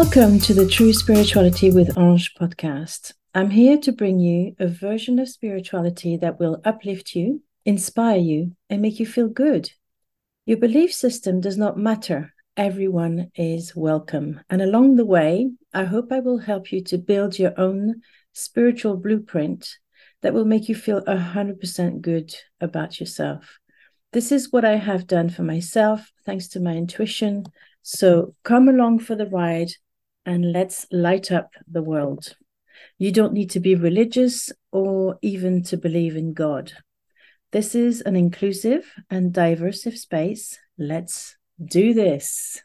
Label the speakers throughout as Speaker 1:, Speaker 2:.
Speaker 1: Welcome to the True Spirituality with Ange podcast. I'm here to bring you a version of spirituality that will uplift you, inspire you, and make you feel good. Your belief system does not matter. Everyone is welcome. And along the way, I hope I will help you to build your own spiritual blueprint that will make you feel 100% good about yourself. This is what I have done for myself, thanks to my intuition, so come along for the ride and let's light up the world. You don't need to be religious or even to believe in God. This is an inclusive and diverse space. Let's do this.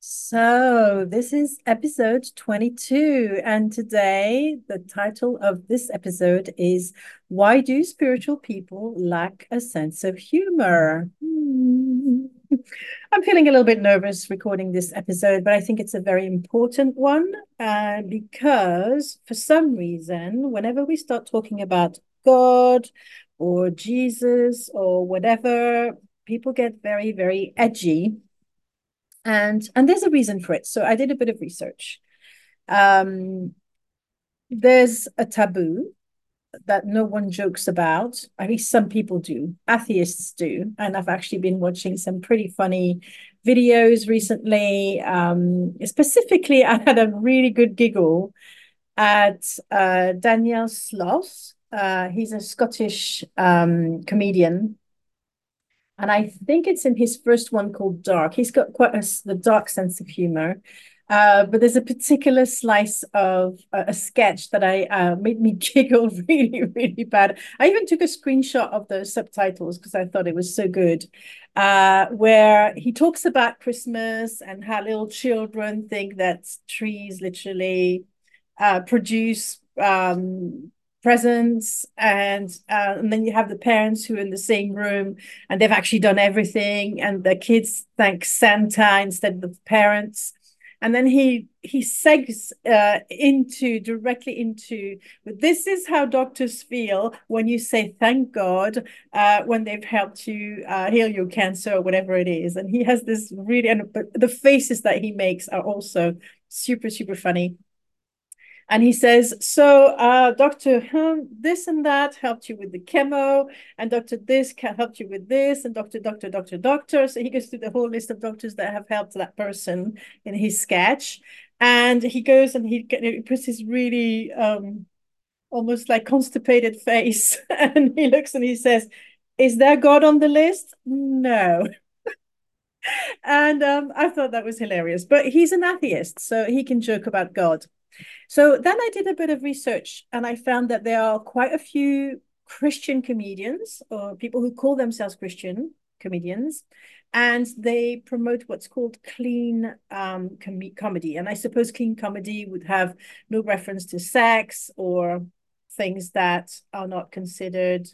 Speaker 1: So, this is episode 22, and today the title of this episode is Why Do Spiritual People Lack a Sense of Humor? Hmm. I'm feeling a little bit nervous recording this episode, but I think it's a very important one uh, because for some reason, whenever we start talking about God or Jesus or whatever, people get very, very edgy. And and there's a reason for it. So i did a bit of research. Um there's a taboo that no one jokes about at least some people do atheists do and i've actually been watching some pretty funny videos recently um specifically i had a really good giggle at uh daniel sloss uh he's a scottish um comedian and I think it's in his first one called Dark. He's got quite a the dark sense of humor. Uh, but there's a particular slice of uh, a sketch that I uh, made me giggle really, really bad. I even took a screenshot of the subtitles because I thought it was so good. Uh, where he talks about Christmas and how little children think that trees literally uh, produce um, presents and uh, and then you have the parents who are in the same room and they've actually done everything and the kids thank santa instead of the parents and then he he segs uh, into directly into but this is how doctors feel when you say thank god uh, when they've helped you uh, heal your cancer or whatever it is. And he has this really and the faces that he makes are also super super funny and he says, so uh, Dr. Hmm, this and that helped you with the chemo, and Dr. This helped you with this, and Dr. Dr. Dr. Doctor. So he goes through the whole list of doctors that have helped that person in his sketch. And he goes and he, he puts his really um, almost like constipated face, and he looks and he says, is there God on the list? No. and um, I thought that was hilarious. But he's an atheist, so he can joke about God. So then I did a bit of research and I found that there are quite a few Christian comedians or people who call themselves Christian comedians and they promote what's called clean um, com comedy. And I suppose clean comedy would have no reference to sex or things that are not considered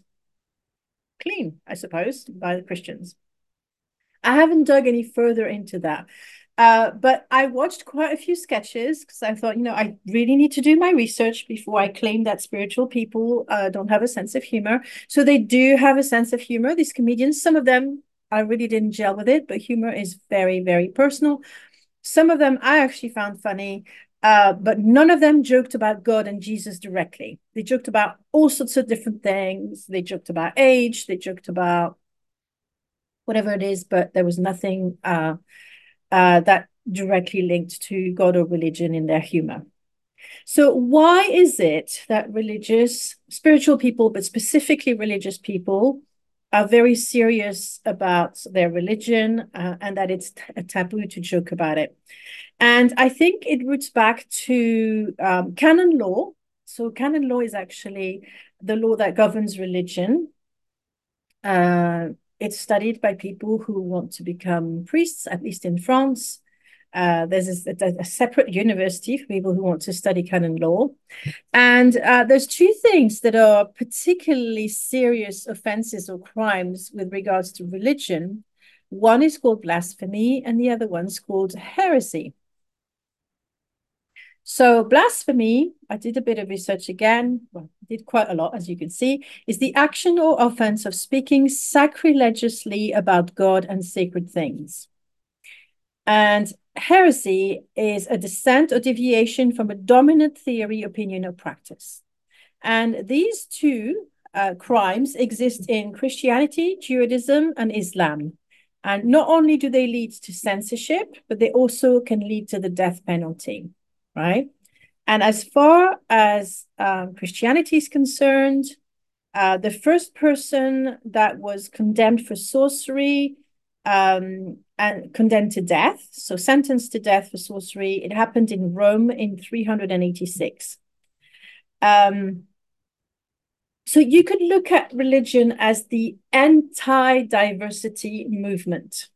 Speaker 1: clean, I suppose, by the Christians. I haven't dug any further into that. Uh, but I watched quite a few sketches because I thought, you know, I really need to do my research before I claim that spiritual people uh, don't have a sense of humor. So they do have a sense of humor, these comedians. Some of them, I really didn't gel with it, but humor is very, very personal. Some of them I actually found funny, uh, but none of them joked about God and Jesus directly. They joked about all sorts of different things. They joked about age, they joked about whatever it is, but there was nothing uh, that directly linked to God or religion in their humor. So, why is it that religious, spiritual people, but specifically religious people, are very serious about their religion uh, and that it's a taboo to joke about it? And I think it roots back to um, canon law. So, canon law is actually the law that governs religion. Uh, it's studied by people who want to become priests, at least in France. Uh, there's a, a, separate university for people who want to study canon law. And uh, there's two things that are particularly serious offenses or crimes with regards to religion. One is called blasphemy, and the other one's called heresy. So blasphemy, I did a bit of research again, well, I did quite a lot, as you can see, is the action or offense of speaking sacrilegiously about God and sacred things. And heresy is a dissent or deviation from a dominant theory, opinion, or practice. And these two uh, crimes exist in Christianity, Judaism, and Islam. And not only do they lead to censorship, but they also can lead to the death penalty, right? And as far as um, Christianity is concerned, uh, the first person that was condemned for sorcery um, and condemned to death, so sentenced to death for sorcery, it happened in Rome in 386. Um, so you could look at religion as the anti-diversity movement.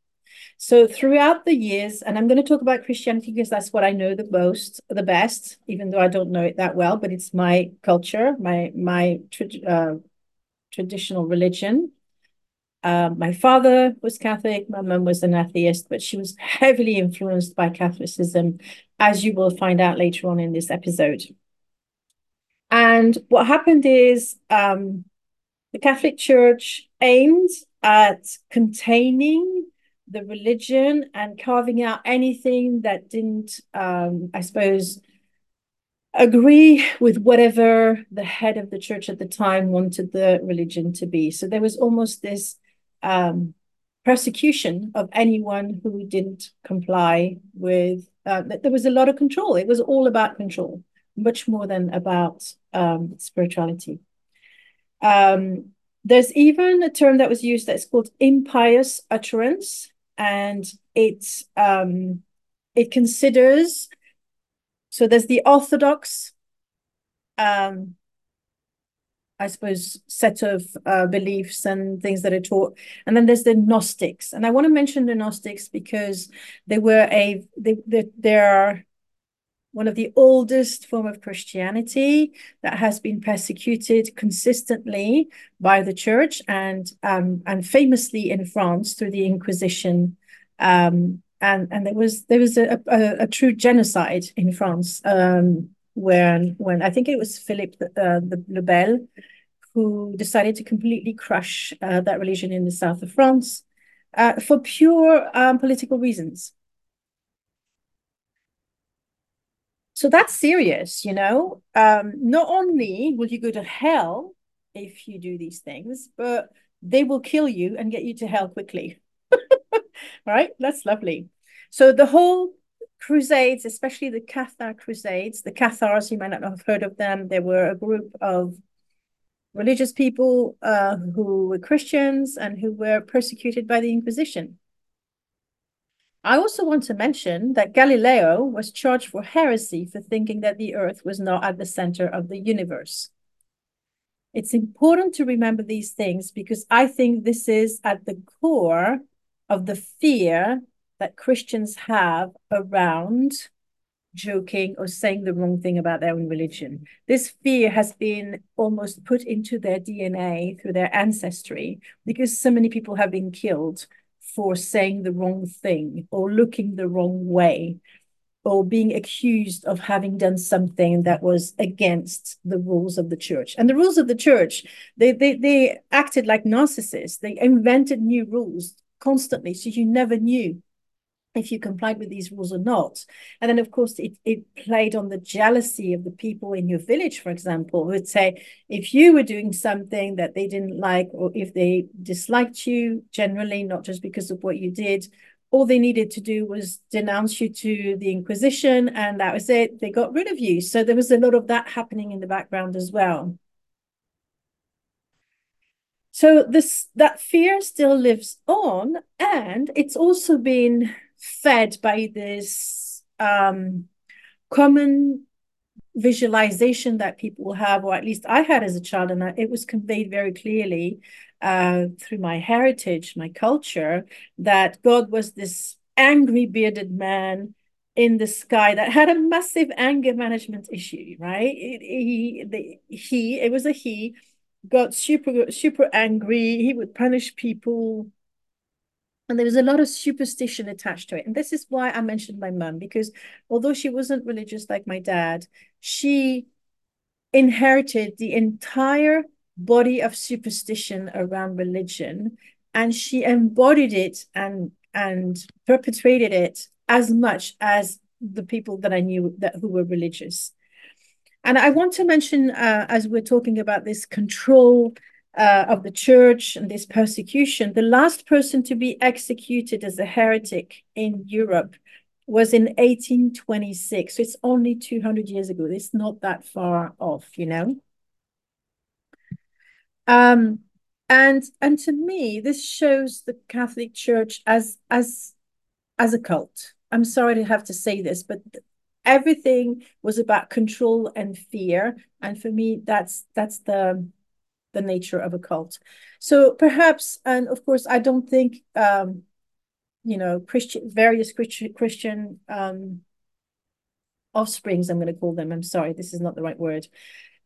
Speaker 1: So throughout the years, and I'm going to talk about Christianity because that's what I know the most, the best, even though I don't know it that well, but it's my culture, my my uh, traditional religion. Uh, my father was Catholic, my mum was an atheist, but she was heavily influenced by Catholicism, as you will find out later on in this episode. And what happened is um, the Catholic Church aimed at containing the religion and carving out anything that didn't, um, I suppose, agree with whatever the head of the church at the time wanted the religion to be. So there was almost this um, persecution of anyone who didn't comply with. Uh, there was a lot of control. It was all about control much more than about um, spirituality. Um, there's even a term that was used that's called impious utterance, and it um, it considers. So there's the orthodox, um, I suppose, set of uh, beliefs and things that are taught, and then there's the Gnostics. And I want to mention the Gnostics because they were a they they, they are one of the oldest form of Christianity that has been persecuted consistently by the church and um, and famously in France through the Inquisition. Um, and and there was there was a, a, a true genocide in France um, when when I think it was Philippe uh, the Le Bel who decided to completely crush uh, that religion in the south of France uh, for pure um, political reasons. So that's serious, you know. Um, not only will you go to hell if you do these things, but they will kill you and get you to hell quickly. right? That's lovely. So the whole crusades, especially the Cathar crusades, the Cathars, you might not have heard of them. They were a group of religious people uh, who were Christians and who were persecuted by the Inquisition. I also want to mention that Galileo was charged for heresy for thinking that the Earth was not at the center of the universe. It's important to remember these things because I think this is at the core of the fear that Christians have around joking or saying the wrong thing about their own religion. This fear has been almost put into their DNA through their ancestry because so many people have been killed for saying the wrong thing or looking the wrong way or being accused of having done something that was against the rules of the church. And the rules of the church, they they they acted like narcissists. They invented new rules constantly, so you never knew if you complied with these rules or not. And then, of course, it, it played on the jealousy of the people in your village, for example, who would say, if you were doing something that they didn't like, or if they disliked you generally, not just because of what you did, all they needed to do was denounce you to the Inquisition, and that was it. They got rid of you. So there was a lot of that happening in the background as well. So this that fear still lives on, and it's also been fed by this um, common visualization that people have, or at least I had as a child, and it was conveyed very clearly uh, through my heritage, my culture, that God was this angry bearded man in the sky that had a massive anger management issue, right? It, he, the, he, it was a he, got super, super angry. He would punish people and there was a lot of superstition attached to it. And this is why I mentioned my mum, because although she wasn't religious like my dad, she inherited the entire body of superstition around religion and she embodied it and and perpetuated it as much as the people that I knew that who were religious. And I want to mention, uh, as we're talking about this control uh, of the church and this persecution, the last person to be executed as a heretic in Europe was in 1826. So it's only 200 years ago. It's not that far off, you know. Um, and and to me, this shows the Catholic Church as as as a cult. I'm sorry to have to say this, but everything was about control and fear. And for me, that's that's the the nature of a cult. So perhaps, and of course, I don't think um, you know Christian various Christian Christian um, offsprings. I'm going to call them. I'm sorry, this is not the right word.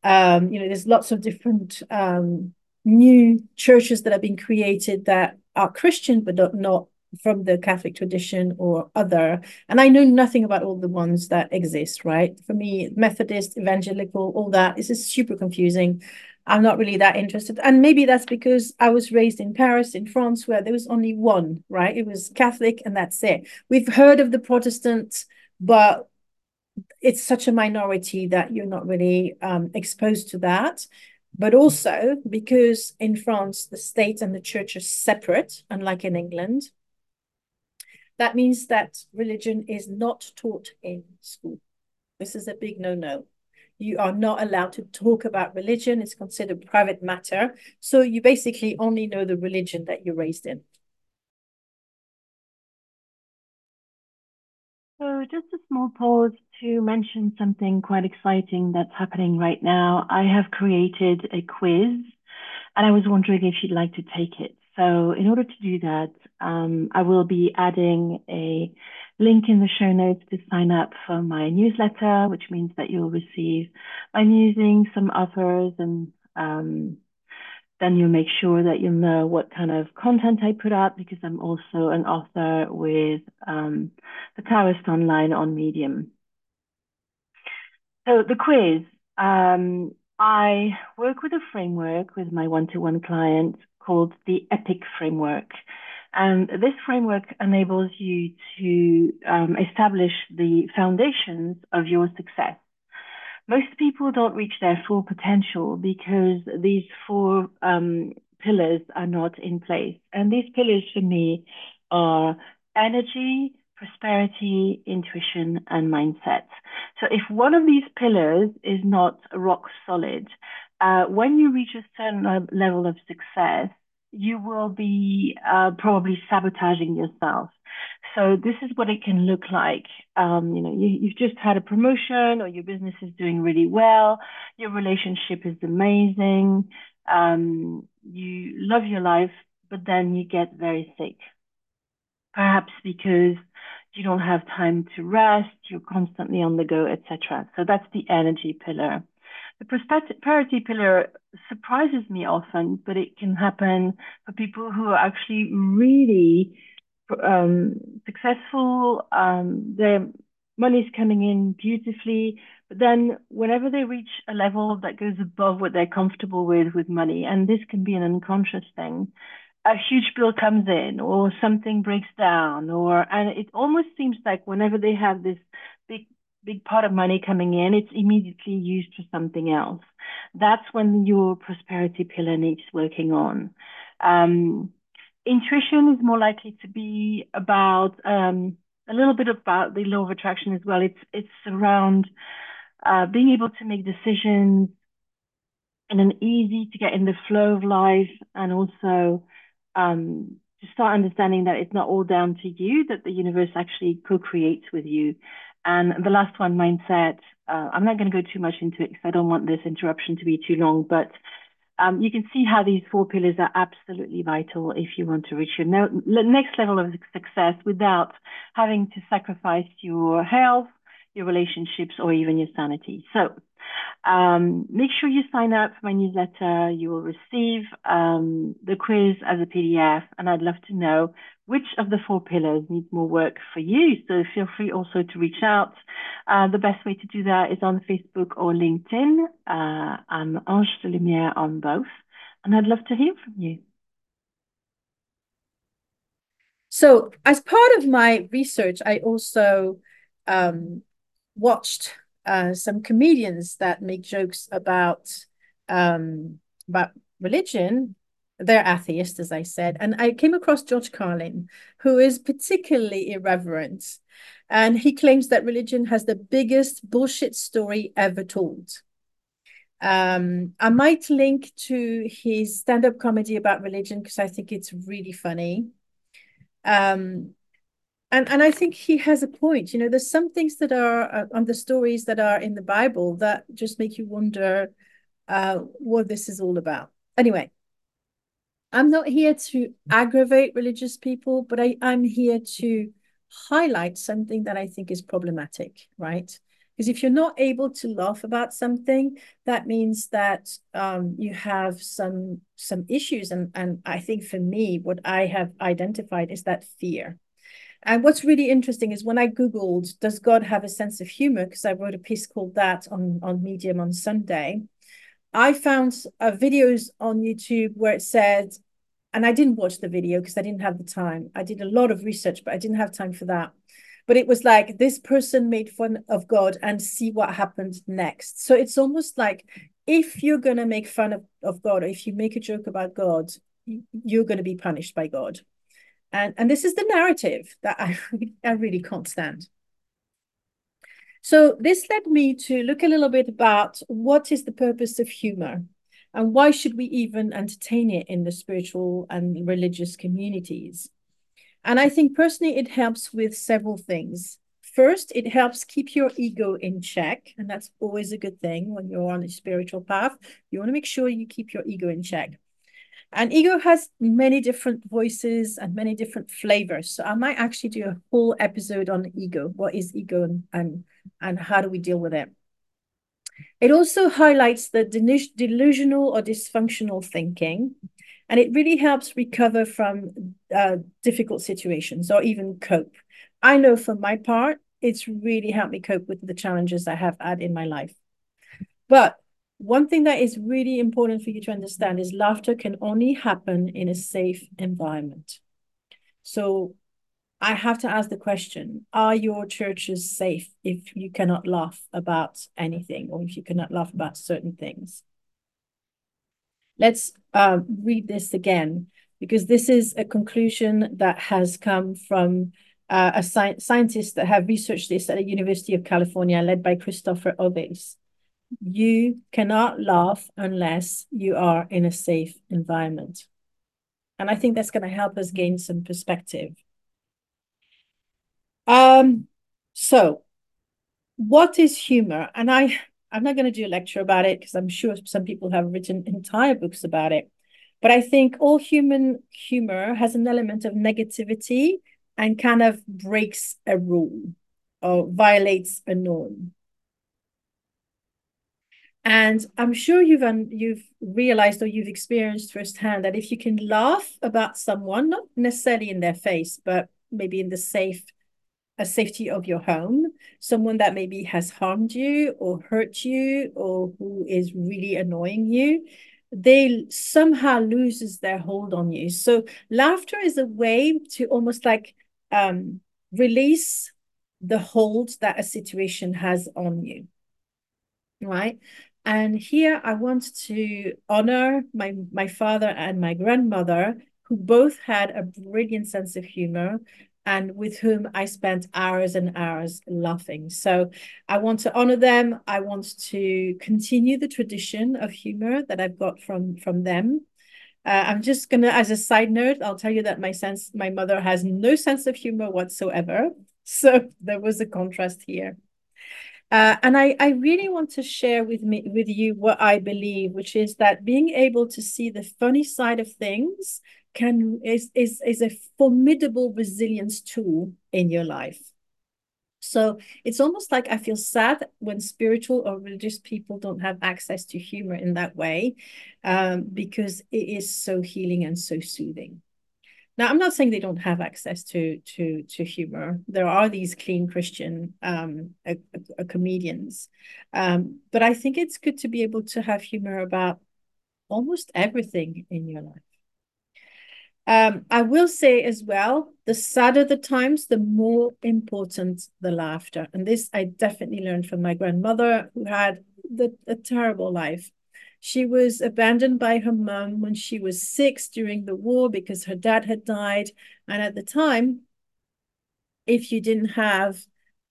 Speaker 1: Um, you know, there's lots of different um, new churches that have been created that are Christian but not, not from the Catholic tradition or other. And I know nothing about all the ones that exist, right? For me, Methodist, evangelical, all that is just super confusing. I'm not really that interested. And maybe that's because I was raised in Paris, in France, where there was only one, right? It was Catholic and that's it. We've heard of the Protestants, but it's such a minority that you're not really um, exposed to that. But also because in France, the state and the church are separate, unlike in England. That means that religion is not taught in school. This is a big no-no. You are not allowed to talk about religion. It's considered private matter. So you basically only know the religion that you're raised in.
Speaker 2: So just a small pause to mention something quite exciting that's happening right now. I have created a quiz and I was wondering if you'd like to take it. So in order to do that, um, I will be adding a link in the show notes to sign up for my newsletter, which means that you'll receive my musings, some offers, and um, then you'll make sure that you'll know what kind of content I put out because I'm also an author with um, the Taoist Online on Medium. So the quiz, um, I work with a framework with my one-to-one -one client called the EPIC framework. And this framework enables you to um, establish the foundations of your success. Most people don't reach their full potential because these four um, pillars are not in place. And these pillars for me are energy, prosperity, intuition, and mindset. So if one of these pillars is not rock solid, uh, when you reach a certain level of success, you will be uh, probably sabotaging yourself. So this is what it can look like. Um, you know, you, you've just had a promotion, or your business is doing really well. Your relationship is amazing. Um, you love your life, but then you get very sick. Perhaps because you don't have time to rest, you're constantly on the go, etc. So that's the energy pillar. The prosperity pillar surprises me often, but it can happen for people who are actually really um, successful. Um, their money's coming in beautifully, but then whenever they reach a level that goes above what they're comfortable with with money, and this can be an unconscious thing, a huge bill comes in or something breaks down or and it almost seems like whenever they have this big pot of money coming in, it's immediately used for something else. That's when your prosperity pillar needs working on. Um, intuition is more likely to be about um, a little bit about the law of attraction as well. It's it's around uh, being able to make decisions in an easy to get in the flow of life, and also um, to start understanding that it's not all down to you; that the universe actually co-creates with you, and the last one, mindset, uh, I'm not going to go too much into it because I don't want this interruption to be too long, but um, you can see how these four pillars are absolutely vital if you want to reach your next level of success without having to sacrifice your health, your relationships, or even your sanity. So um, make sure you sign up for my newsletter. You will receive um, the quiz as a PDF, and I'd love to know which of the four pillars needs more work for you. So feel free also to reach out. Uh, the best way to do that is on Facebook or LinkedIn. Uh, I'm Ange de Lumière on both, and I'd love to hear from you.
Speaker 1: So, as part of my research, I also um, watched uh, some comedians that make jokes about um, about religion. They're atheists, as I said, and I came across George Carlin, who is particularly irreverent, and he claims that religion has the biggest bullshit story ever told. Um, I might link to his stand-up comedy about religion because I think it's really funny. Um, and and I think he has a point. You know, there's some things that are uh, on the stories that are in the Bible that just make you wonder uh, what this is all about. Anyway, I'm not here to aggravate religious people, but I, I'm here to highlight something that I think is problematic, right? Because if you're not able to laugh about something, that means that um, you have some some issues. And, and I think for me, what I have identified is that fear. And what's really interesting is when I Googled, does God have a sense of humor? Because I wrote a piece called that on, on Medium on Sunday. I found uh, videos on YouTube where it said, and I didn't watch the video because I didn't have the time. I did a lot of research, but I didn't have time for that but it was like this person made fun of God and see what happened next. So it's almost like if you're going to make fun of, of God, or if you make a joke about God, you're going to be punished by God. And, and this is the narrative that I, I really can't stand. So this led me to look a little bit about what is the purpose of humor and why should we even entertain it in the spiritual and religious communities. And I think personally, it helps with several things. First, it helps keep your ego in check. And that's always a good thing when you're on a spiritual path. You want to make sure you keep your ego in check. And ego has many different voices and many different flavors. So I might actually do a whole episode on ego. What is ego and, and, and how do we deal with it? It also highlights the delusional or dysfunctional thinking and it really helps recover from uh, difficult situations or even cope. I know for my part, it's really helped me cope with the challenges I have had in my life. But one thing that is really important for you to understand is laughter can only happen in a safe environment. So I have to ask the question Are your churches safe if you cannot laugh about anything or if you cannot laugh about certain things? Let's uh, read this again because this is a conclusion that has come from uh, a sci scientist that have researched this at the University of California, led by Christopher Oveis. You cannot laugh unless you are in a safe environment. And I think that's going to help us gain some perspective. Um, so what is humor? And I I'm not going to do a lecture about it because I'm sure some people have written entire books about it. But I think all human humor has an element of negativity and kind of breaks a rule or violates a norm. And I'm sure you've un- you've realized or you've experienced firsthand that if you can laugh about someone, not necessarily in their face, but maybe in the safe a safety of your home, someone that maybe has harmed you or hurt you or who is really annoying you, they somehow loses their hold on you. So laughter is a way to almost like um, release the hold that a situation has on you. Right. And here I want to honor my my father and my grandmother who both had a brilliant sense of humor and with whom I spent hours and hours laughing. So I want to honor them. I want to continue the tradition of humor that I've got from from them. Uh, I'm just gonna, as a side note, I'll tell you that my sense, my mother has no sense of humor whatsoever. So there was a contrast here. Uh, and I, I really want to share with me with you what I believe, which is that being able to see the funny side of things can is is is a formidable resilience tool in your life. So it's almost like i feel sad when spiritual or religious people don't have access to humor in that way um, because it is so healing and so soothing now i'm not saying they don't have access to to to humor there are these clean christian um, comedians um, but i think it's good to be able to have humor about almost everything in your life Um, I will say as well, the sadder the times, the more important the laughter. And this I definitely learned from my grandmother, who had the, a terrible life. She was abandoned by her mum when she was six during the war because her dad had died. And at the time, if you didn't have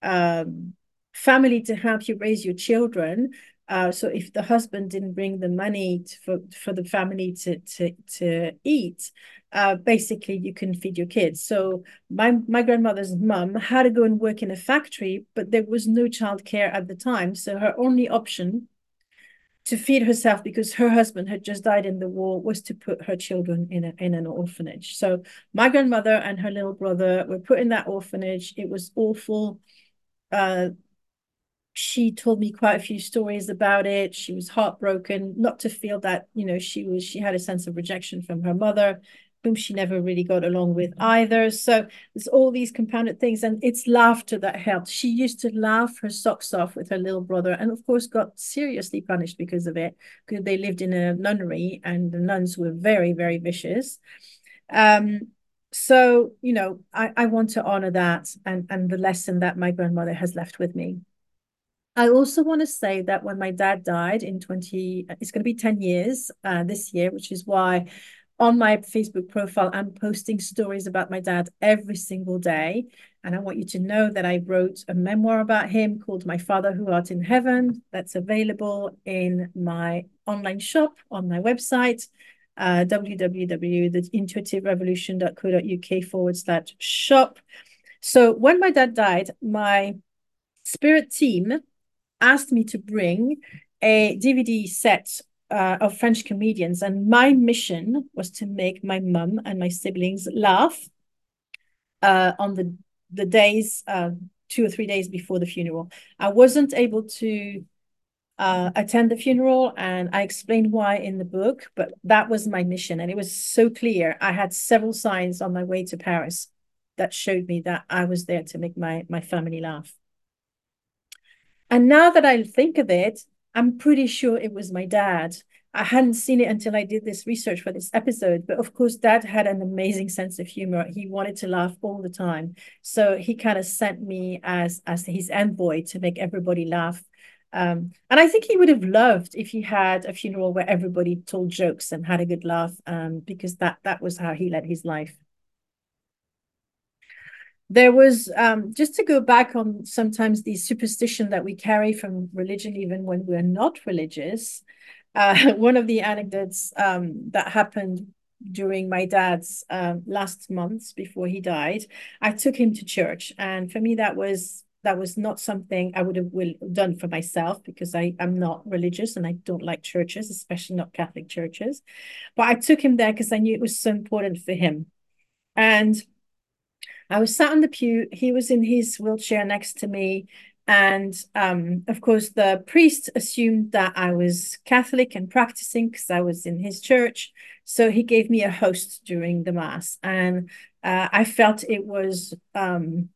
Speaker 1: um, family to help you raise your children, uh, so if the husband didn't bring the money to, for for the family to to to eat, uh, basically you can feed your kids. So my my grandmother's mum had to go and work in a factory, but there was no childcare at the time. So her only option to feed herself because her husband had just died in the war was to put her children in a, in an orphanage. So my grandmother and her little brother were put in that orphanage. It was awful. Uh, she told me quite a few stories about it. She was heartbroken, not to feel that, you know, she was she had a sense of rejection from her mother whom she never really got along with either. So there's all these compounded things, and it's laughter that helped. She used to laugh her socks off with her little brother, and of course got seriously punished because of it, because they lived in a nunnery, and the nuns were very, very vicious. Um, so you know, I, I want to honor that and and the lesson that my grandmother has left with me. I also want to say that when my dad died in 20, it's going to be 10 years uh, this year, which is why on my Facebook profile, I'm posting stories about my dad every single day. And I want you to know that I wrote a memoir about him called My Father Who Art in Heaven. That's available in my online shop on my website, uh, www.theintuitiverevolution.co.uk forward slash shop. So when my dad died, my spirit team asked me to bring a DVD set uh, of French comedians, and my mission was to make my mum and my siblings laugh uh, on the the days uh, two or three days before the funeral. I wasn't able to uh, attend the funeral, and I explained why in the book, but that was my mission, and it was so clear. I had several signs on my way to Paris that showed me that I was there to make my my family laugh. And now that I think of it, I'm pretty sure it was my dad. I hadn't seen it until I did this research for this episode, but of course, dad had an amazing sense of humor. He wanted to laugh all the time. So he kind of sent me as as his envoy to make everybody laugh. Um, and I think he would have loved if he had a funeral where everybody told jokes and had a good laugh, um, because that that was how he led his life there was um, just to go back on sometimes the superstition that we carry from religion even when we're not religious uh, one of the anecdotes um, that happened during my dad's uh, last months before he died i took him to church. And for me that was that was not something i would have will, done for myself because i am not religious and i don't like churches especially not catholic churches. But i took him there because i knew it was so important for him. And I was sat on the pew. He was in his wheelchair next to me. And um, of course, the priest assumed that I was Catholic and practicing because I was in his church. So he gave me a host during the Mass. And uh, I felt it was, um,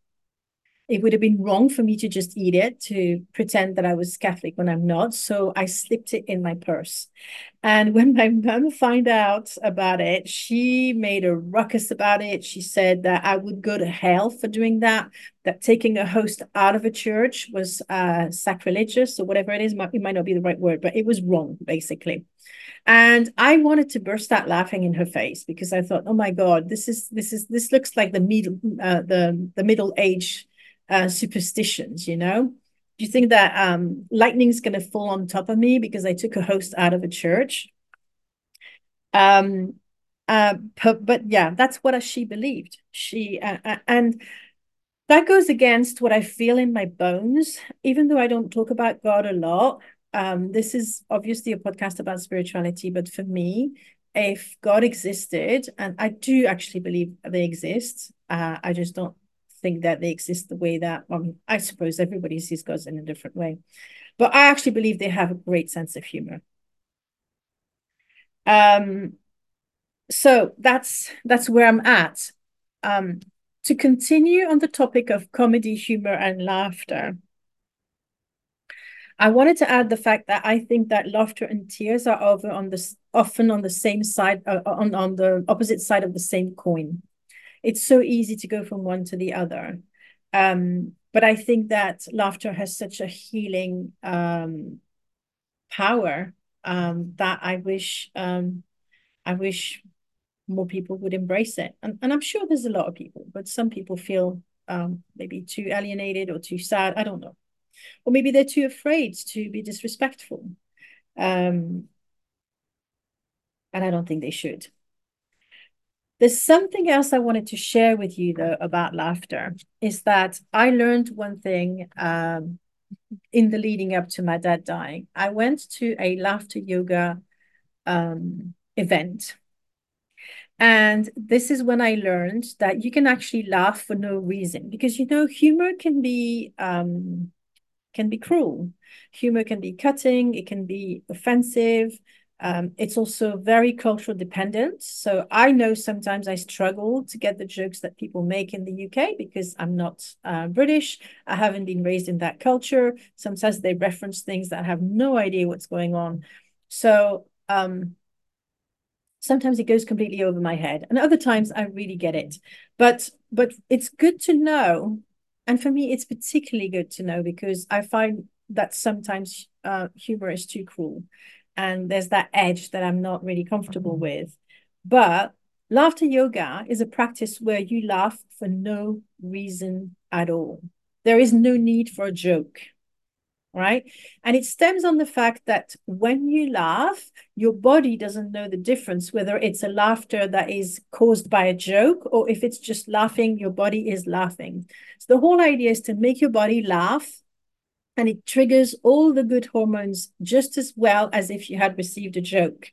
Speaker 1: it would have been wrong for me to just eat it, to pretend that I was Catholic when I'm not. So I slipped it in my purse. And when my mom found out about it, she made a ruckus about it. She said that I would go to hell for doing that, that taking a host out of a church was uh, sacrilegious or whatever it is. It might not be the right word, but it was wrong, basically. And I wanted to burst out laughing in her face because I thought, oh my God, this is this is this looks like the middle uh, the the middle age uh, superstitions, you know do you think that um, lightning's going to fall on top of me because I took a host out of a church? Um, uh, but, but yeah, that's what she believed. She uh, uh, and that goes against what I feel in my bones. Even though I don't talk about God a lot, um, this is obviously a podcast about spirituality. But for me, if God existed, and I do actually believe they exist, uh, I just don't think that they exist the way that um, I suppose everybody sees God in a different way. But I actually believe they have a great sense of humor. Um, so that's that's where I'm at. Um, to continue on the topic of comedy, humor, and laughter, I wanted to add the fact that I think that laughter and tears are over on the often on the same side, uh, on, on the opposite side of the same coin. It's so easy to go from one to the other. Um, but I think that laughter has such a healing um, power um, that I wish um, I wish more people would embrace it. And, and I'm sure there's a lot of people, but some people feel um, maybe too alienated or too sad. I don't know. Or maybe they're too afraid to be disrespectful. Um, and I don't think they should. There's something else I wanted to share with you, though, about laughter is that I learned one thing um, in the leading up to my dad dying. I went to a laughter yoga um, event. And this is when I learned that you can actually laugh for no reason because you know humor can be um, can be cruel. Humor can be cutting, it can be offensive, um, it's also very cultural dependent. So I know sometimes I struggle to get the jokes that people make in the UK because I'm not uh, British. I haven't been raised in that culture. Sometimes they reference things that I have no idea what's going on. So um, sometimes it goes completely over my head, and other times I really get it. But but it's good to know, and for me, it's particularly good to know because I find that sometimes uh, humor is too cruel and there's that edge that I'm not really comfortable mm-hmm. with. But laughter yoga is a practice where you laugh for no reason at all. There is no need for a joke, right? And it stems on the fact that when you laugh, your body doesn't know the difference whether it's a laughter that is caused by a joke or if it's just laughing, your body is laughing. So the whole idea is to make your body laugh and it triggers all the good hormones just as well as if you had received a joke.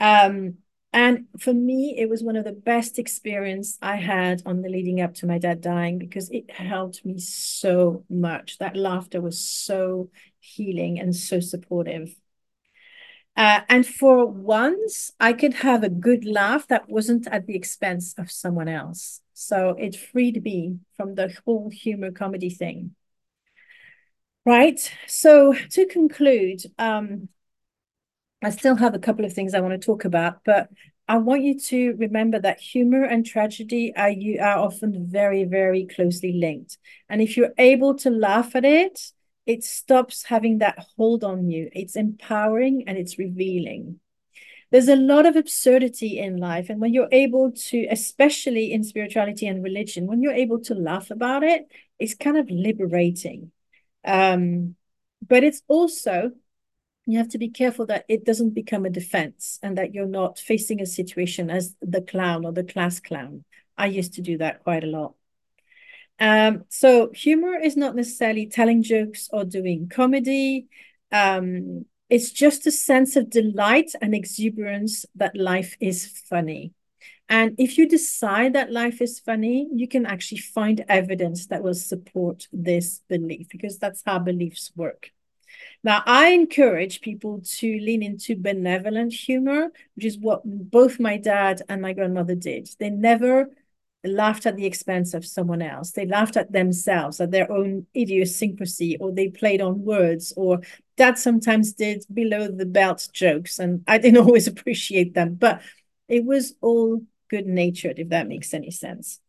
Speaker 1: Um, and for me, it was one of the best experience I had on the leading up to my dad dying because it helped me so much. That laughter was so healing and so supportive. Uh, and for once, I could have a good laugh that wasn't at the expense of someone else. So it freed me from the whole humor comedy thing. Right. So to conclude, um, I still have a couple of things I want to talk about, but I want you to remember that humor and tragedy are you are often very, very closely linked. And if you're able to laugh at it, it stops having that hold on you. It's empowering and it's revealing. There's a lot of absurdity in life. And when you're able to, especially in spirituality and religion, when you're able to laugh about it, it's kind of liberating. Um, but it's also you have to be careful that it doesn't become a defense and that you're not facing a situation as the clown or the class clown. I used to do that quite a lot. Um, so humor is not necessarily telling jokes or doing comedy. Um, it's just a sense of delight and exuberance that life is funny. And if you decide that life is funny, you can actually find evidence that will support this belief because that's how beliefs work. Now, I encourage people to lean into benevolent humor, which is what both my dad and my grandmother did. They never laughed at the expense of someone else. They laughed at themselves, at their own idiosyncrasy, or they played on words, or dad sometimes did below the belt jokes, and I didn't always appreciate them, but it was all good natured, if that makes any sense.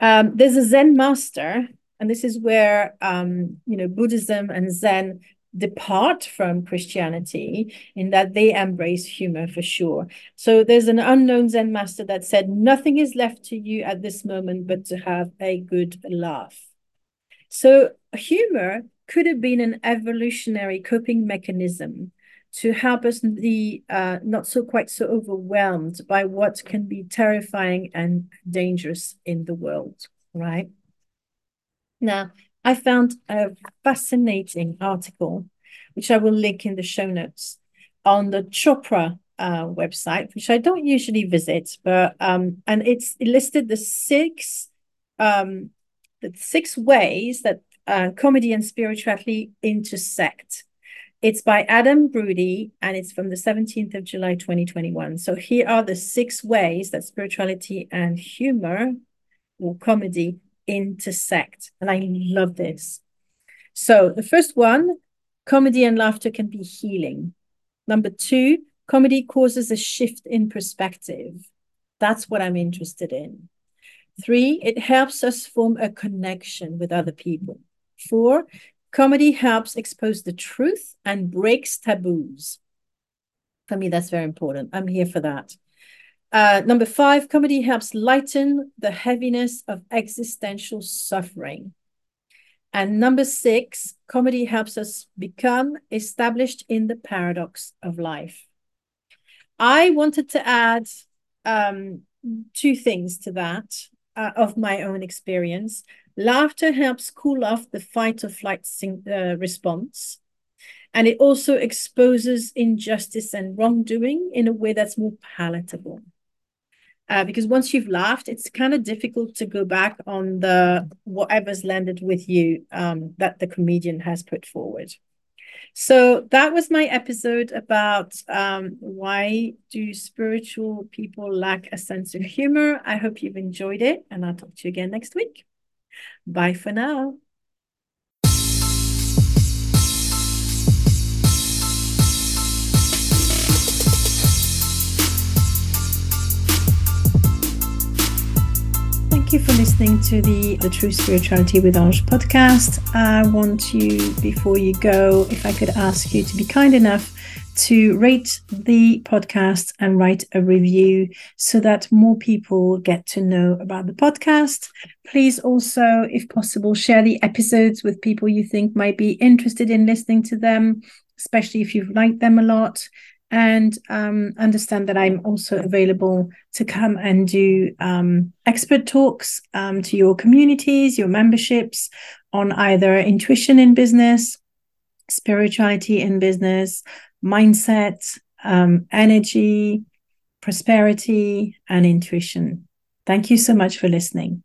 Speaker 1: Um, there's a Zen master, and this is where um, you know Buddhism and Zen depart from Christianity in that they embrace humor for sure. So there's an unknown Zen master that said, Nothing is left to you at this moment but to have a good laugh. So humor could have been an evolutionary coping mechanism to help us be uh, not so quite so overwhelmed by what can be terrifying and dangerous in the world, right? Now, I found a fascinating article, which I will link in the show notes, on the Chopra uh, website, which I don't usually visit, but um, and it's it listed the six um, the six ways that uh, comedy and spirituality intersect it's by Adam Brody and it's from the 17th of July 2021. So here are the six ways that spirituality and humor or comedy intersect. And I love this. So the first one comedy and laughter can be healing. Number two, comedy causes a shift in perspective. That's what I'm interested in. Three, it helps us form a connection with other people. Four, comedy helps expose the truth and breaks taboos. For me, that's very important. I'm here for that. Uh, number five, comedy helps lighten the heaviness of existential suffering. And number six, comedy helps us become established in the paradox of life. I wanted to add um, two things to that uh, of my own experience. Laughter helps cool off the fight or flight uh, response. And it also exposes injustice and wrongdoing in a way that's more palatable. Uh, because once you've laughed, it's kind of difficult to go back on the whatever's landed with you um, that the comedian has put forward. So that was my episode about um, why do spiritual people lack a sense of humor. I hope you've enjoyed it, and I'll talk to you again next week. Bye for now. Thank you for listening to the The True Spirituality with Ange podcast. I want you, before you go, if I could ask you to be kind enough to rate the podcast and write a review so that more people get to know about the podcast. Please also, if possible, share the episodes with people you think might be interested in listening to them, especially if you've liked them a lot. And um, understand that I'm also available to come and do um, expert talks um, to your communities, your memberships on either intuition in business, spirituality in business, mindset, um, energy, prosperity, and intuition. Thank you so much for listening.